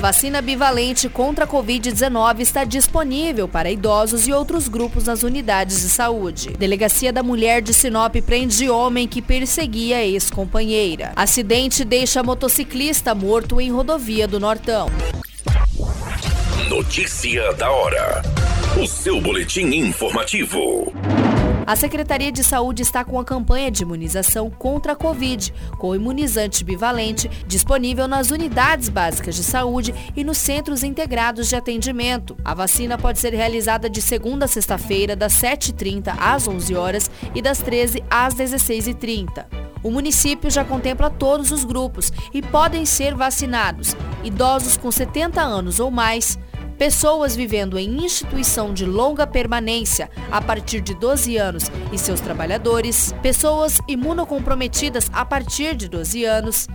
Vacina bivalente contra a Covid-19 está disponível para idosos e outros grupos nas unidades de saúde. Delegacia da Mulher de Sinop prende homem que perseguia ex-companheira. Acidente deixa motociclista morto em rodovia do Nortão. Notícia da hora. O seu boletim informativo. A Secretaria de Saúde está com a campanha de imunização contra a Covid, com imunizante bivalente disponível nas unidades básicas de saúde e nos centros integrados de atendimento. A vacina pode ser realizada de segunda a sexta-feira, das 7h30 às 11 horas e das 13 às 16h30. O município já contempla todos os grupos e podem ser vacinados idosos com 70 anos ou mais, pessoas vivendo em instituição de longa permanência a partir de 12 anos e seus trabalhadores, pessoas imunocomprometidas a partir de 12 anos,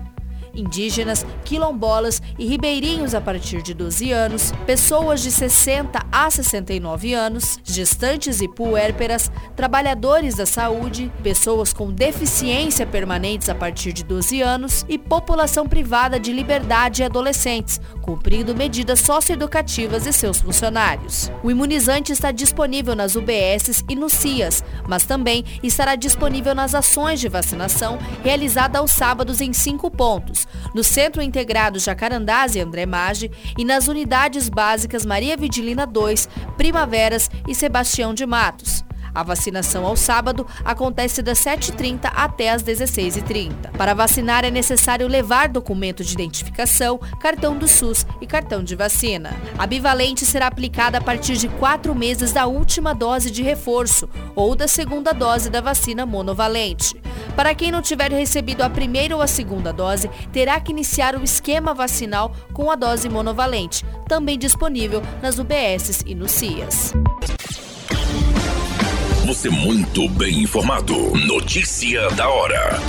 indígenas, quilombolas e ribeirinhos a partir de 12 anos, pessoas de 60 a 69 anos, gestantes e puérperas, trabalhadores da saúde, pessoas com deficiência permanentes a partir de 12 anos e população privada de liberdade e adolescentes, cumprindo medidas socioeducativas e seus funcionários. O imunizante está disponível nas UBSs e no CIAS, mas também estará disponível nas ações de vacinação realizada aos sábados em cinco pontos, no Centro Integrado Jacarandás e André Maggi e nas unidades básicas Maria Vidilina 2, Primaveras e Sebastião de Matos. A vacinação ao sábado acontece das 7h30 até as 16h30. Para vacinar é necessário levar documento de identificação, cartão do SUS e cartão de vacina. A bivalente será aplicada a partir de quatro meses da última dose de reforço ou da segunda dose da vacina monovalente. Para quem não tiver recebido a primeira ou a segunda dose, terá que iniciar o esquema vacinal com a dose monovalente, também disponível nas UBSs e no CIAS. Você muito bem informado. Notícia da hora.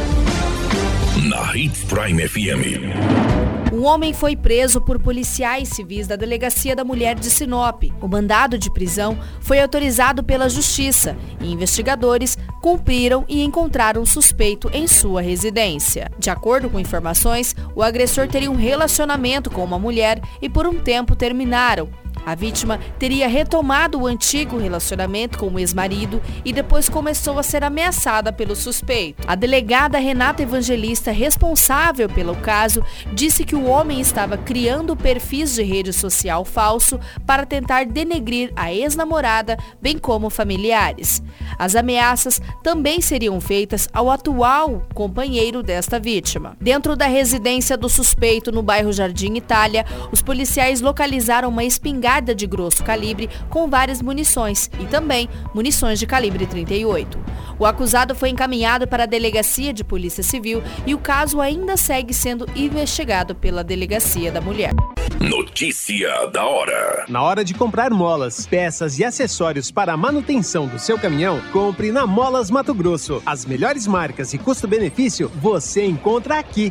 Na Hits Prime FM. Um homem foi preso por policiais civis da Delegacia da Mulher de Sinop. O mandado de prisão foi autorizado pela Justiça e investigadores cumpriram e encontraram um suspeito em sua residência. De acordo com informações, o agressor teria um relacionamento com uma mulher e por um tempo terminaram. A vítima teria retomado o antigo relacionamento com o ex-marido e depois começou a ser ameaçada pelo suspeito. A delegada Renata Evangelista, responsável pelo caso, disse que o homem estava criando perfis de rede social falso para tentar denegrir a ex-namorada, bem como familiares. As ameaças também seriam feitas ao atual companheiro desta vítima. Dentro da residência do suspeito no bairro Jardim Itália, os policiais localizaram uma espingarda de grosso calibre com várias munições e também munições de calibre 38. O acusado foi encaminhado para a Delegacia de Polícia Civil e o caso ainda segue sendo investigado pela Delegacia da Mulher. Notícia da hora. Na hora de comprar molas, peças e acessórios para a manutenção do seu caminhão, compre na Molas Mato Grosso. As melhores marcas e custo-benefício você encontra aqui.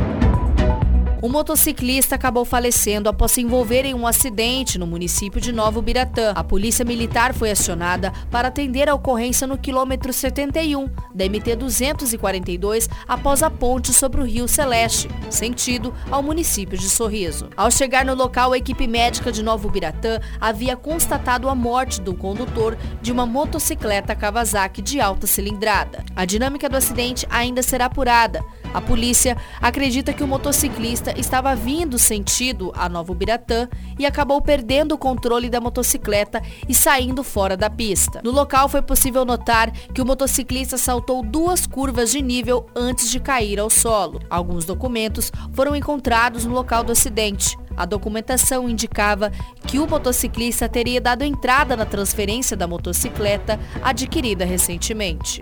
Um motociclista acabou falecendo após se envolver em um acidente no município de Novo Biratã. A polícia militar foi acionada para atender a ocorrência no quilômetro 71 da MT 242 após a ponte sobre o Rio Celeste, sentido ao município de Sorriso. Ao chegar no local, a equipe médica de Novo Biratã havia constatado a morte do condutor de uma motocicleta Kawasaki de alta cilindrada. A dinâmica do acidente ainda será apurada. A polícia acredita que o motociclista estava vindo sentido a Novo Biratã e acabou perdendo o controle da motocicleta e saindo fora da pista. No local foi possível notar que o motociclista saltou duas curvas de nível antes de cair ao solo. Alguns documentos foram encontrados no local do acidente. A documentação indicava que o motociclista teria dado entrada na transferência da motocicleta adquirida recentemente.